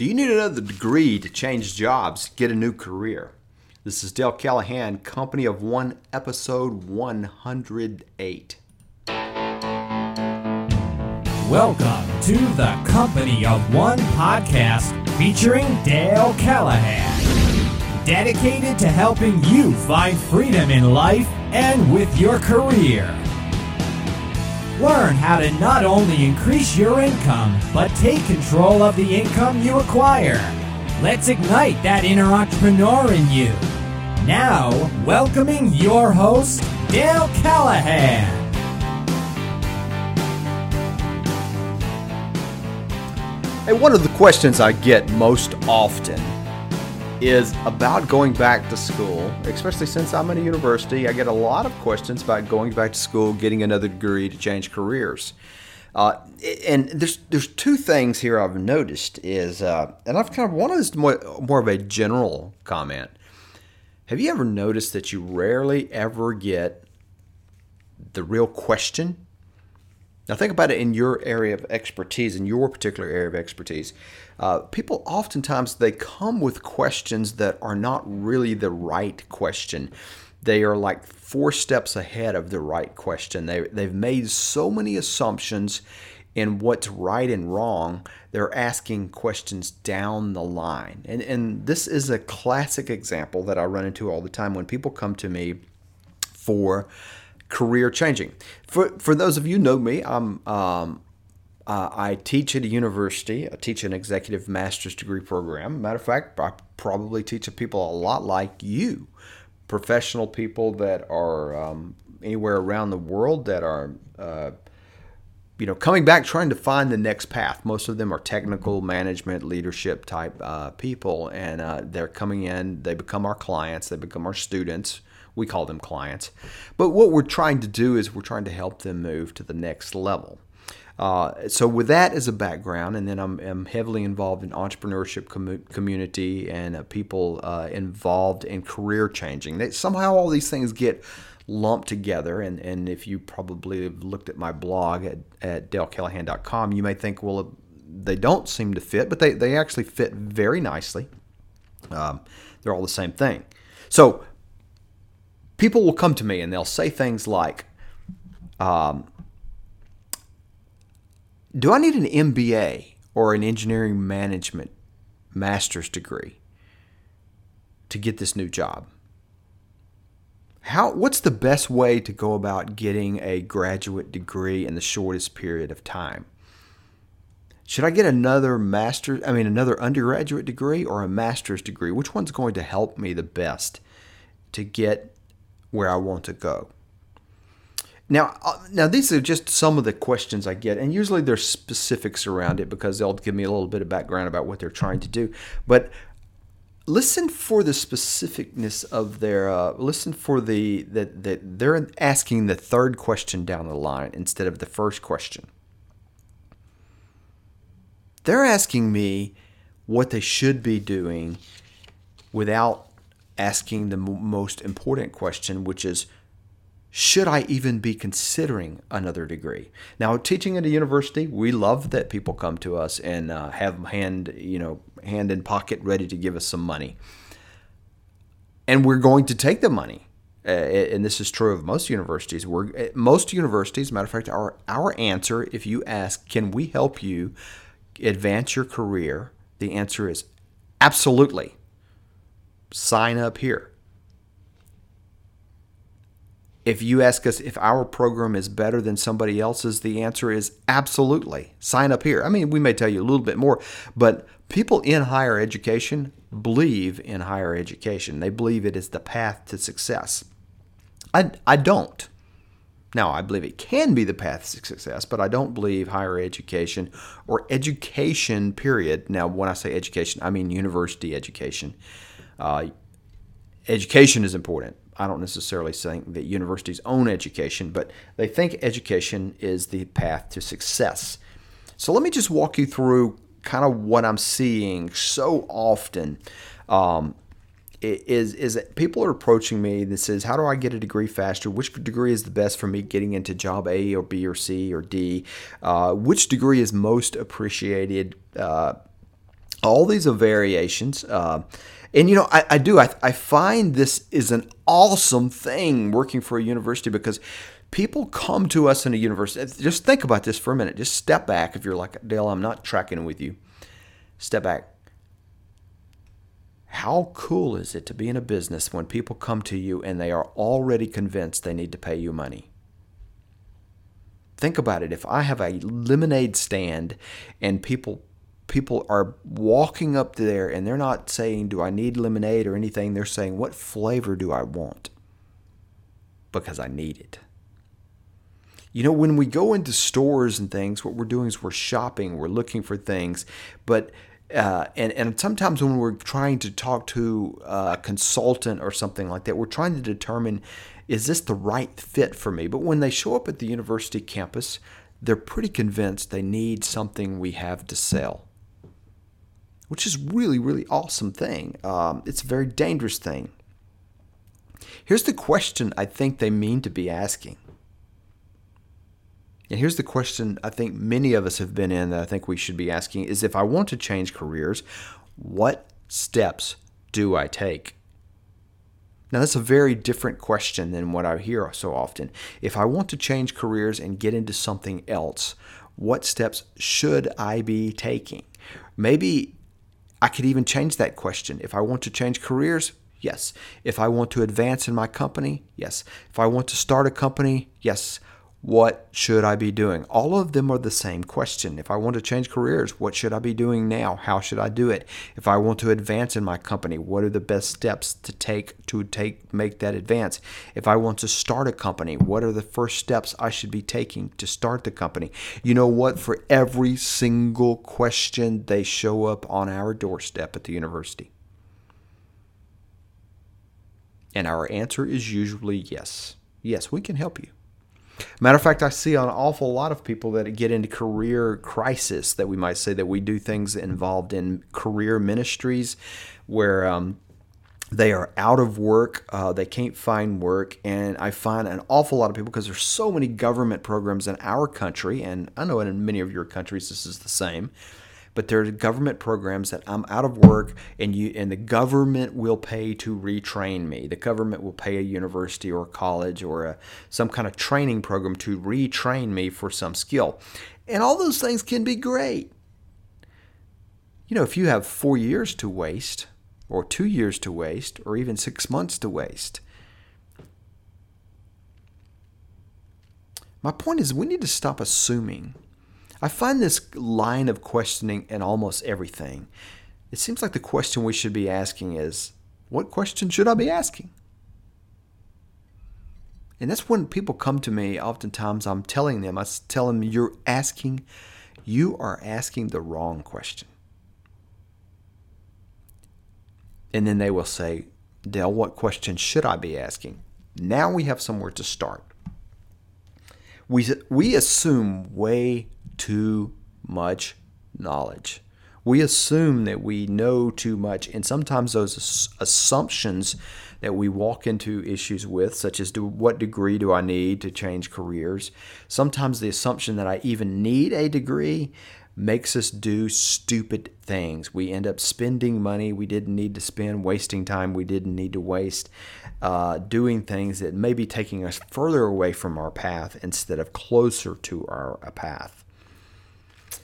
Do you need another degree to change jobs, get a new career? This is Dale Callahan, Company of One, episode 108. Welcome to the Company of One podcast featuring Dale Callahan. Dedicated to helping you find freedom in life and with your career. Learn how to not only increase your income, but take control of the income you acquire. Let's ignite that inner entrepreneur in you. Now, welcoming your host, Dale Callahan. Hey, one of the questions I get most often is about going back to school, especially since I'm in a university. I get a lot of questions about going back to school, getting another degree to change careers. Uh, and there's there's two things here I've noticed is, uh, and I've kind of one is more, more of a general comment. Have you ever noticed that you rarely ever get the real question? Now think about it in your area of expertise, in your particular area of expertise. Uh, people oftentimes they come with questions that are not really the right question. They are like four steps ahead of the right question. They they've made so many assumptions in what's right and wrong. They're asking questions down the line, and and this is a classic example that I run into all the time when people come to me for career changing. For for those of you know me, I'm um, uh, I teach at a university. I teach an executive master's degree program. Matter of fact, I probably teach people a lot like you, professional people that are um, anywhere around the world that are. Uh, you know, coming back trying to find the next path. Most of them are technical management, leadership type uh, people, and uh, they're coming in. They become our clients. They become our students we call them clients. But what we're trying to do is we're trying to help them move to the next level. Uh, so with that as a background, and then I'm, I'm heavily involved in entrepreneurship com- community and uh, people uh, involved in career changing. They, somehow all these things get lumped together. And, and if you probably have looked at my blog at, at dalecallahan.com, you may think, well, they don't seem to fit, but they, they actually fit very nicely. Um, they're all the same thing. So people will come to me and they'll say things like, um, Do I need an MBA or an engineering management master's degree to get this new job? How, what's the best way to go about getting a graduate degree in the shortest period of time? Should I get another master, I mean, another undergraduate degree or a master's degree? Which one's going to help me the best to get where I want to go. Now, uh, now these are just some of the questions I get, and usually there's specifics around it because they'll give me a little bit of background about what they're trying to do. But listen for the specificness of their. Uh, listen for the that that they're asking the third question down the line instead of the first question. They're asking me what they should be doing without asking the most important question, which is should I even be considering another degree? Now, teaching at a university, we love that people come to us and uh, have hand, you know, hand in pocket ready to give us some money. And we're going to take the money. Uh, and this is true of most universities. We're, uh, most universities, matter of fact, our, our answer, if you ask, can we help you advance your career? The answer is absolutely sign up here. If you ask us if our program is better than somebody else's, the answer is absolutely. Sign up here. I mean, we may tell you a little bit more, but people in higher education believe in higher education. They believe it is the path to success. I, I don't. Now, I believe it can be the path to success, but I don't believe higher education or education, period. Now, when I say education, I mean university education uh, education is important. I don't necessarily think that universities own education, but they think education is the path to success. So let me just walk you through kind of what I'm seeing so often. Um, is is that people are approaching me that says, "How do I get a degree faster? Which degree is the best for me getting into job A or B or C or D? Uh, which degree is most appreciated?" Uh, all these are variations. Uh, and you know, I, I do. I, I find this is an awesome thing working for a university because people come to us in a university. Just think about this for a minute. Just step back. If you're like Dale, I'm not tracking with you. Step back. How cool is it to be in a business when people come to you and they are already convinced they need to pay you money? Think about it. If I have a lemonade stand and people people are walking up there and they're not saying, Do I need lemonade or anything? They're saying, What flavor do I want? Because I need it. You know, when we go into stores and things, what we're doing is we're shopping, we're looking for things, but uh, and and sometimes when we're trying to talk to a consultant or something like that, we're trying to determine is this the right fit for me. But when they show up at the university campus, they're pretty convinced they need something we have to sell which is really, really awesome thing. Um, it's a very dangerous thing. Here's the question I think they mean to be asking. And here's the question I think many of us have been in that I think we should be asking is if I want to change careers, what steps do I take? Now, that's a very different question than what I hear so often. If I want to change careers and get into something else, what steps should I be taking? Maybe I could even change that question. If I want to change careers, yes. If I want to advance in my company, yes. If I want to start a company, yes. What should I be doing? All of them are the same question. If I want to change careers, what should I be doing now? How should I do it? If I want to advance in my company, what are the best steps to take to take make that advance? If I want to start a company, what are the first steps I should be taking to start the company? You know what? For every single question, they show up on our doorstep at the university. And our answer is usually yes. Yes, we can help you. Matter of fact, I see an awful lot of people that get into career crisis that we might say that we do things involved in career ministries where um, they are out of work, uh, they can't find work, and I find an awful lot of people because there's so many government programs in our country, and I know in many of your countries this is the same but there are government programs that I'm out of work and you and the government will pay to retrain me. The government will pay a university or a college or a, some kind of training program to retrain me for some skill. And all those things can be great. You know, if you have 4 years to waste or 2 years to waste or even 6 months to waste, my point is we need to stop assuming I find this line of questioning in almost everything. It seems like the question we should be asking is, what question should I be asking? And that's when people come to me, oftentimes I'm telling them, I tell them, you're asking, you are asking the wrong question. And then they will say, Dale, what question should I be asking? Now we have somewhere to start. We, we assume way too much knowledge. We assume that we know too much, and sometimes those assumptions that we walk into issues with, such as do, what degree do I need to change careers, sometimes the assumption that I even need a degree makes us do stupid things. We end up spending money we didn't need to spend, wasting time we didn't need to waste, uh, doing things that may be taking us further away from our path instead of closer to our path.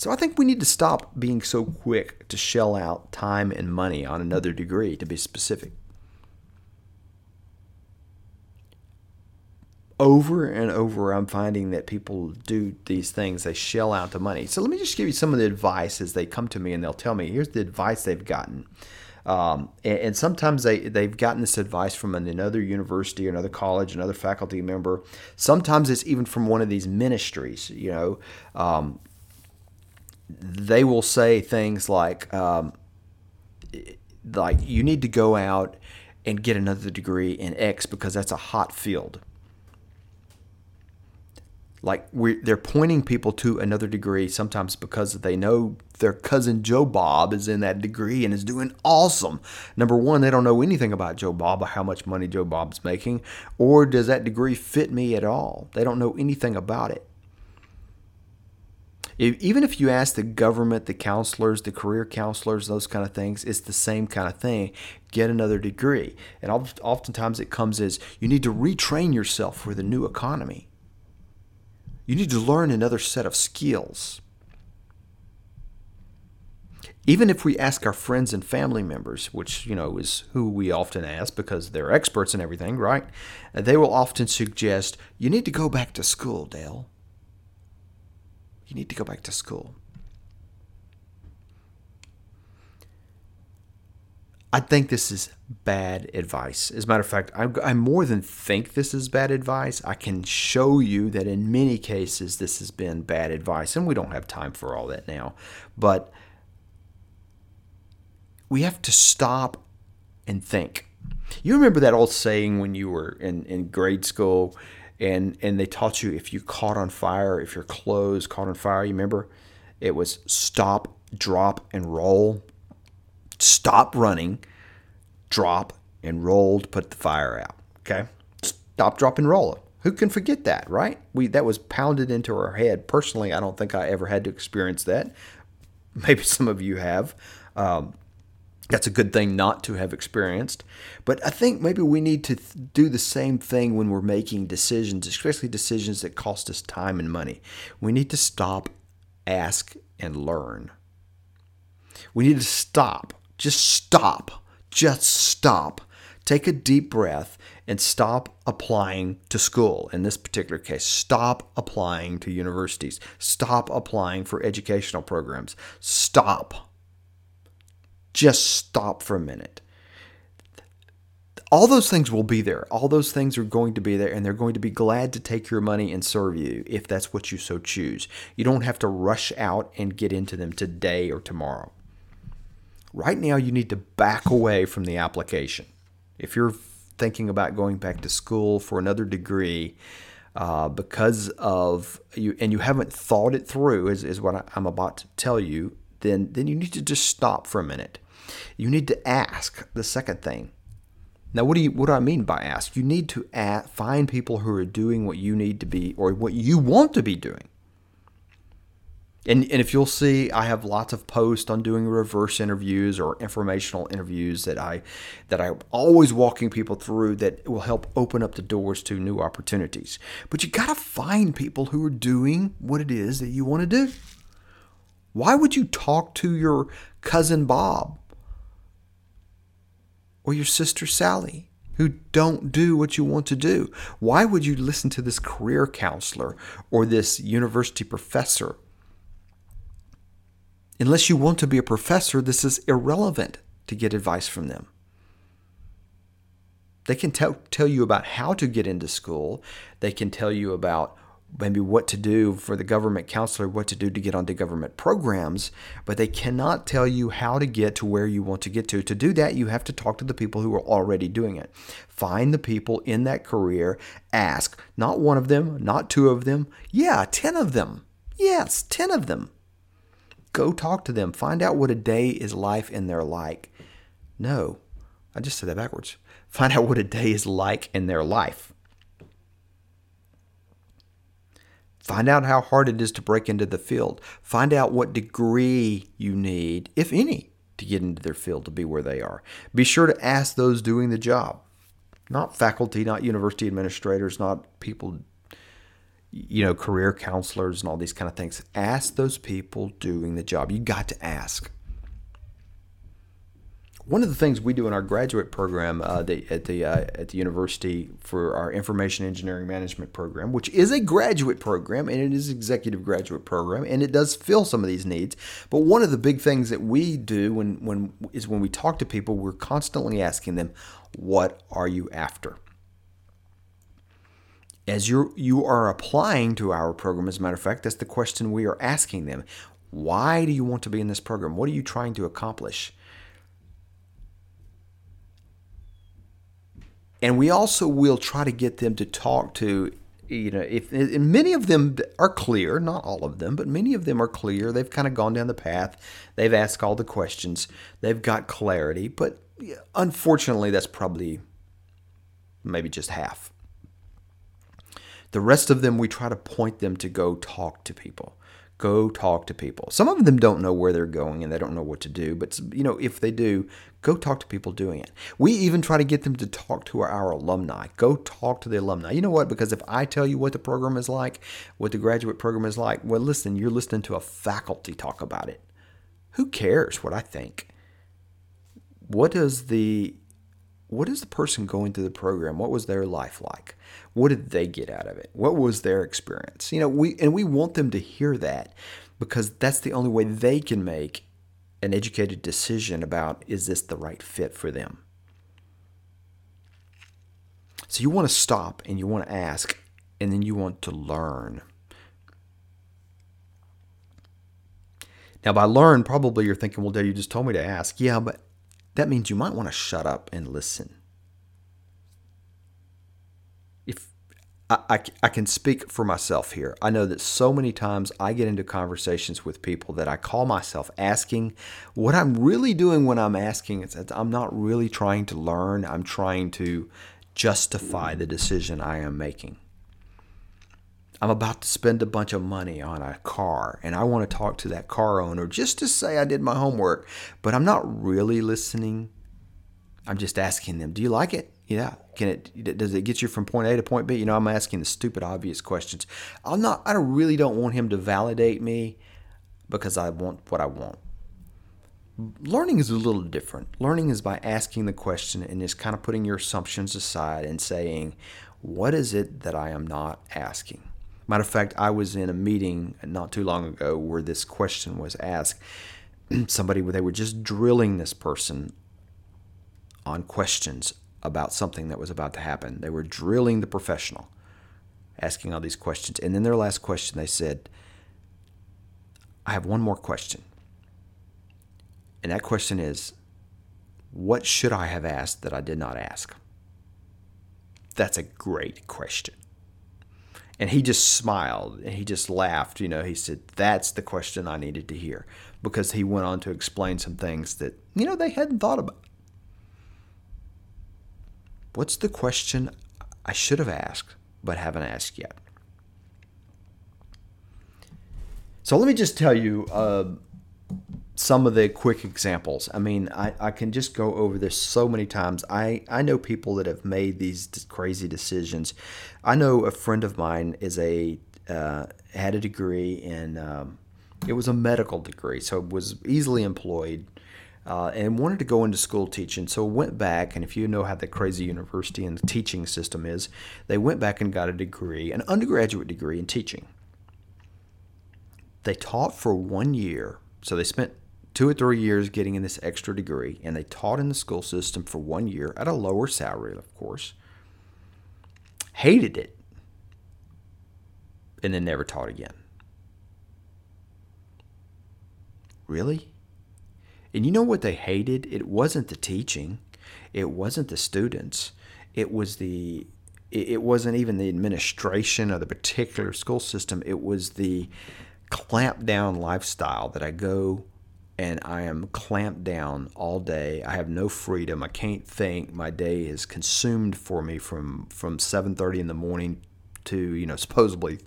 So I think we need to stop being so quick to shell out time and money on another degree, to be specific. Over and over, I'm finding that people do these things. They shell out the money. So let me just give you some of the advice as they come to me and they'll tell me here's the advice they've gotten. Um, and, and, sometimes they, they've gotten this advice from another university, another college, another faculty member. Sometimes it's even from one of these ministries. You know, um, they will say things like, um, like you need to go out and get another degree in X because that's a hot field. Like they're pointing people to another degree sometimes because they know their cousin Joe Bob is in that degree and is doing awesome. Number one, they don't know anything about Joe Bob or how much money Joe Bob's making, or does that degree fit me at all? They don't know anything about it even if you ask the government, the counselors, the career counselors, those kind of things, it's the same kind of thing. Get another degree. And oftentimes it comes as you need to retrain yourself for the new economy. You need to learn another set of skills. Even if we ask our friends and family members, which, you know, is who we often ask because they're experts in everything, right? They will often suggest, you need to go back to school, Dale. You need to go back to school. I think this is bad advice. As a matter of fact, I, I, more than think this is bad advice. I can show you that in many cases this has been bad advice, and we don't have time for all that now. But we have to stop and think. You remember that old saying when you were in, in grade school and and they taught you if you caught on fire, if your clothes caught on fire, you remember it was stop, drop, and roll. Stop running, drop, and roll to put the fire out. Okay, stop, drop, and roll. Who can forget that, right? We that was pounded into our head. Personally, I don't think I ever had to experience that. Maybe some of you have. Um, that's a good thing not to have experienced. But I think maybe we need to th- do the same thing when we're making decisions, especially decisions that cost us time and money. We need to stop, ask, and learn. We need to stop. Just stop. Just stop. Take a deep breath and stop applying to school. In this particular case, stop applying to universities. Stop applying for educational programs. Stop just stop for a minute. All those things will be there. All those things are going to be there, and they're going to be glad to take your money and serve you if that's what you so choose. You don't have to rush out and get into them today or tomorrow. Right now, you need to back away from the application. If you're thinking about going back to school for another degree, uh, because of you and you haven't thought it through is, is what I'm about to tell you then then you need to just stop for a minute. You need to ask the second thing. Now, what do you what do I mean by ask? You need to find people who are doing what you need to be or what you want to be doing. And, and if you'll see, I have lots of posts on doing reverse interviews or informational interviews that I that I'm always walking people through that will help open up the doors to new opportunities. But you got to find people who are doing what it is that you want to do. Why would you talk to your cousin Bob or your sister Sally who don't do what you want to do? Why would you listen to this career counselor or this university professor? Unless you want to be a professor, this is irrelevant to get advice from them. They can tell, tell you about how to get into school. They can tell you about maybe what to do for the government counselor, what to do to get onto government programs, but they cannot tell you how to get to where you want to get to. To do that, you have to talk to the people who are already doing it. Find the people in that career, ask, not one of them, not two of them, yeah, 10 of them. Yes, 10 of them. Go talk to them. Find out what a day is life in their like. No, I just said that backwards. Find out what a day is like in their life. Find out how hard it is to break into the field. Find out what degree you need, if any, to get into their field to be where they are. Be sure to ask those doing the job, not faculty, not university administrators, not people, you know, career counselors and all these kind of things. Ask those people doing the job. You got to ask one of the things we do in our graduate program uh, the, at the uh, at the university for our information engineering management program, which is a graduate program and it is executive graduate program, and it does fill some of these needs. But one of the big things that we do when when is when we talk to people, we're constantly asking them, "What are you after?" As you you are applying to our program, as a matter of fact, that's the question we are asking them. Why do you want to be in this program? What are you trying to accomplish? And we also will try to get them to talk to you know if many of them are clear not all of them but many of them are clear. They've kind of gone down the path. They've asked all the questions. They've got clarity. But unfortunately that's probably maybe just half. The rest of them we try to point them to go talk to people Go talk to people. Some of them don't know where they're going and they don't know what to do, but you know, if they do, go talk to people doing it. We even try to get them to talk to our alumni. Go talk to the alumni. You know what? Because if I tell you what the program is like, what the graduate program is like, well, listen, you're listening to a faculty talk about it. Who cares what I think? What does the what is the person going through the program? What was their life like? What did they get out of it? What was their experience? You know, we and we want them to hear that because that's the only way they can make an educated decision about is this the right fit for them. So you want to stop and you want to ask and then you want to learn. Now, by learn, probably you're thinking, well, Dad, you just told me to ask. Yeah, but that means you might want to shut up and listen. If I, I, I, can speak for myself here, I know that so many times I get into conversations with people that I call myself asking. What I'm really doing when I'm asking is I'm not really trying to learn, I'm trying to justify the decision I am making. I'm about to spend a bunch of money on a car and I want to talk to that car owner just to say I did my homework, but I'm not really listening. I'm just asking them, "Do you like it?" Yeah. Can it does it get you from point A to point B? You know, I'm asking the stupid obvious questions. I'm not I really don't want him to validate me because I want what I want. Learning is a little different. Learning is by asking the question and just kind of putting your assumptions aside and saying, "What is it that I am not asking?" Matter of fact, I was in a meeting not too long ago where this question was asked. Somebody, where they were just drilling this person on questions about something that was about to happen. They were drilling the professional, asking all these questions. And then their last question, they said, I have one more question. And that question is, what should I have asked that I did not ask? That's a great question. And he just smiled and he just laughed. You know, he said, That's the question I needed to hear because he went on to explain some things that, you know, they hadn't thought about. What's the question I should have asked but haven't asked yet? So let me just tell you uh, some of the quick examples. I mean, I, I can just go over this so many times. I, I know people that have made these crazy decisions. I know a friend of mine is a uh, had a degree in um, it was a medical degree, so was easily employed. Uh, and wanted to go into school teaching, so went back. And if you know how the crazy university and teaching system is, they went back and got a degree, an undergraduate degree in teaching. They taught for one year, so they spent two or three years getting in this extra degree, and they taught in the school system for one year at a lower salary, of course. Hated it, and then never taught again. Really? And you know what they hated? It wasn't the teaching, it wasn't the students, it was the it wasn't even the administration of the particular school system. It was the clamp down lifestyle that I go and I am clamped down all day. I have no freedom. I can't think. My day is consumed for me from from 7:30 in the morning to you know supposedly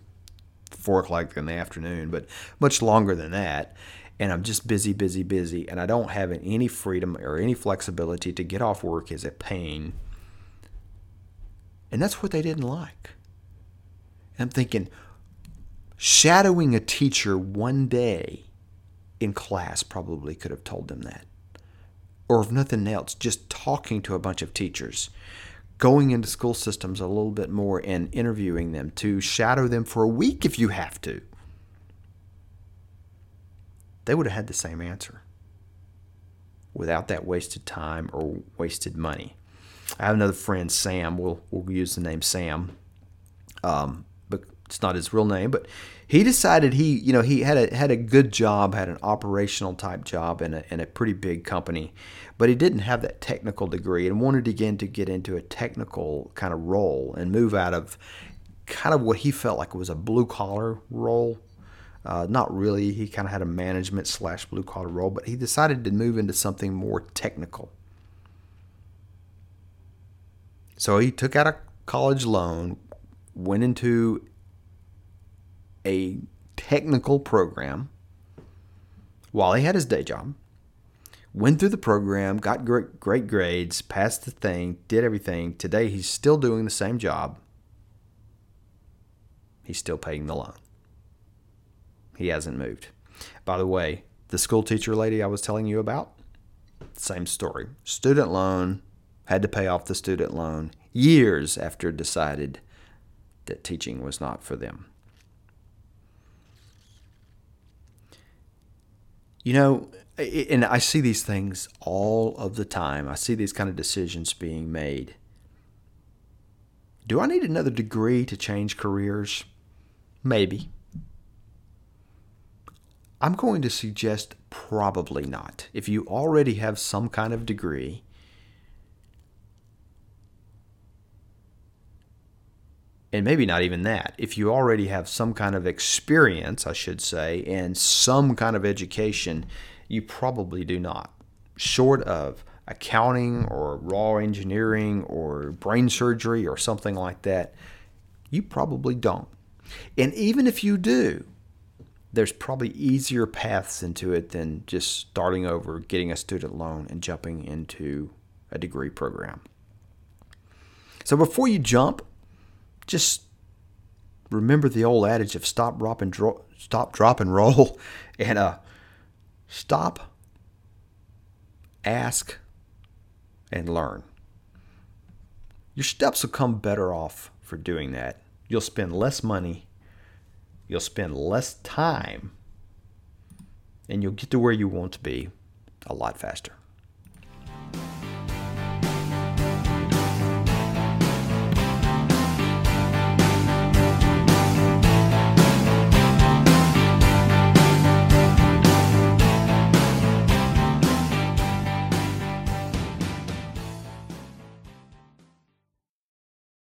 four o'clock in the afternoon, but much longer than that. And I'm just busy, busy, busy, and I don't have any freedom or any flexibility to get off work is a pain. And that's what they didn't like. And I'm thinking, shadowing a teacher one day in class probably could have told them that. Or if nothing else, just talking to a bunch of teachers, going into school systems a little bit more and interviewing them to shadow them for a week if you have to. They would have had the same answer without that wasted time or wasted money. I have another friend, Sam. We'll, we'll use the name Sam. Um, it's not his real name, but he decided he, you know, he had a had a good job, had an operational type job in a in a pretty big company, but he didn't have that technical degree and wanted again to get into a technical kind of role and move out of kind of what he felt like was a blue collar role. Uh, not really. He kind of had a management slash blue collar role, but he decided to move into something more technical. So he took out a college loan, went into a technical program while he had his day job. Went through the program, got great, great grades, passed the thing, did everything. Today he's still doing the same job. He's still paying the loan. He hasn't moved. By the way, the school teacher lady I was telling you about, same story. Student loan, had to pay off the student loan years after decided that teaching was not for them. You know, and I see these things all of the time. I see these kind of decisions being made. Do I need another degree to change careers? Maybe. I'm going to suggest probably not. If you already have some kind of degree, and maybe not even that, if you already have some kind of experience, I should say, and some kind of education, you probably do not. Short of accounting or raw engineering or brain surgery or something like that, you probably don't. And even if you do, there's probably easier paths into it than just starting over, getting a student loan, and jumping into a degree program. So before you jump, just remember the old adage of stop, drop, and dro- stop, drop, and roll, and uh, stop, ask, and learn. Your steps will come better off for doing that. You'll spend less money, you'll spend less time, and you'll get to where you want to be a lot faster.